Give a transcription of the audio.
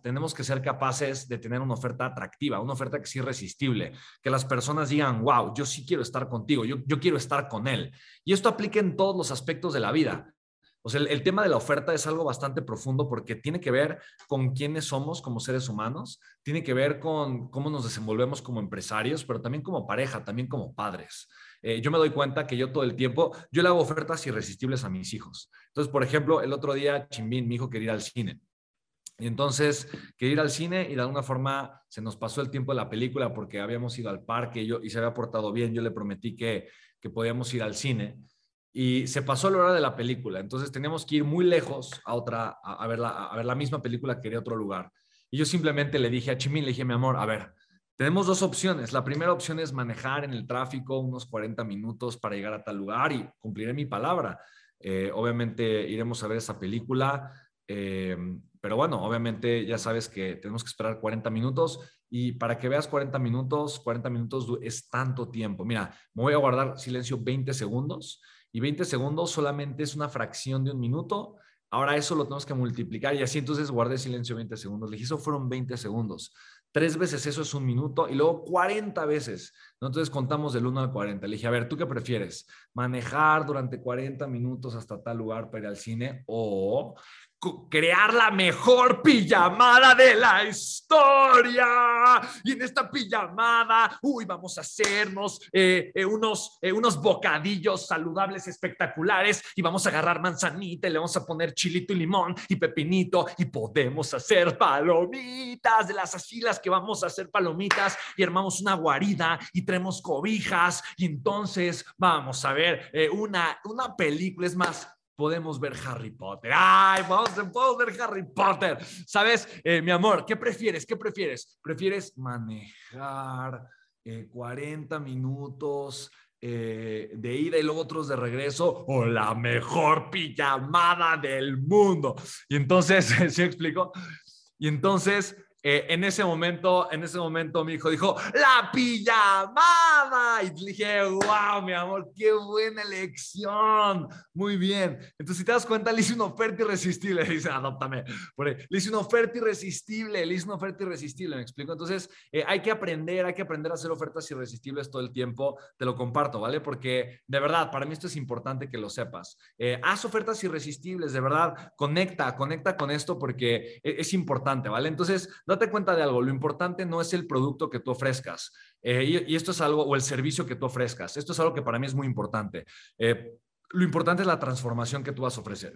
tenemos que ser capaces de tener una oferta atractiva, una oferta que sea irresistible, que las personas digan, wow, yo sí quiero estar contigo, yo, yo quiero estar con él. Y esto aplica en todos los aspectos de la vida. O sea, el, tema de la oferta es algo bastante profundo porque tiene que ver con quiénes somos como seres humanos, tiene que ver con cómo nos desenvolvemos como empresarios, pero también como pareja, también como padres. Eh, yo me doy cuenta que yo todo el tiempo, yo le hago ofertas irresistibles a mis hijos. Entonces, por ejemplo, el otro día Chimbín, mi hijo, quería ir al cine. Y entonces quería ir al cine y de alguna forma se nos pasó el tiempo de la película porque habíamos ido al parque y, yo, y se había portado bien. Yo le prometí que, que podíamos ir al cine y se pasó la hora de la película. Entonces teníamos que ir muy lejos a otra, a, ver, la, a ver la misma película que quería otro lugar. Y yo simplemente le dije a Chimín, le dije, mi amor, a ver, tenemos dos opciones. La primera opción es manejar en el tráfico unos 40 minutos para llegar a tal lugar y cumpliré mi palabra. Eh, obviamente iremos a ver esa película, eh, pero bueno, obviamente ya sabes que tenemos que esperar 40 minutos y para que veas 40 minutos, 40 minutos es tanto tiempo. Mira, me voy a guardar silencio 20 segundos y 20 segundos solamente es una fracción de un minuto. Ahora eso lo tenemos que multiplicar y así entonces guardé silencio 20 segundos. Le eso fueron 20 segundos. Tres veces eso es un minuto y luego 40 veces. Entonces contamos del 1 al 40. Le dije, a ver, ¿tú qué prefieres? ¿Manejar durante 40 minutos hasta tal lugar para ir al cine o crear la mejor pijamada de la historia. Y en esta pijamada, uy, vamos a hacernos eh, eh, unos, eh, unos bocadillos saludables espectaculares y vamos a agarrar manzanita y le vamos a poner chilito y limón y pepinito y podemos hacer palomitas de las asilas que vamos a hacer palomitas y armamos una guarida y traemos cobijas y entonces vamos a ver una, una película, es más, podemos ver Harry Potter. Ay, vamos, podemos ver Harry Potter. ¿Sabes, eh, mi amor? ¿Qué prefieres? ¿Qué prefieres? ¿Prefieres manejar 40 eh, minutos eh, de ida y luego otros de regreso o la mejor pijamada del mundo? Y entonces, ¿sí explico? Y entonces eh, en ese momento, en ese momento mi hijo dijo, la pijamada. Y dije, wow, mi amor, qué buena elección. Muy bien. Entonces, si te das cuenta, le hice una oferta irresistible. Le dice, adóptame. Le hice una oferta irresistible, le hice una oferta irresistible, me explico. Entonces, eh, hay que aprender, hay que aprender a hacer ofertas irresistibles todo el tiempo. Te lo comparto, ¿vale? Porque de verdad, para mí esto es importante que lo sepas. Eh, haz ofertas irresistibles, de verdad, conecta, conecta con esto porque es, es importante, ¿vale? Entonces, date cuenta de algo, lo importante no es el producto que tú ofrezcas, eh, y, esto es algo, o el servicio que tú ofrezcas, esto es algo que para mí es muy importante. Eh, lo importante es la transformación que tú vas a ofrecer.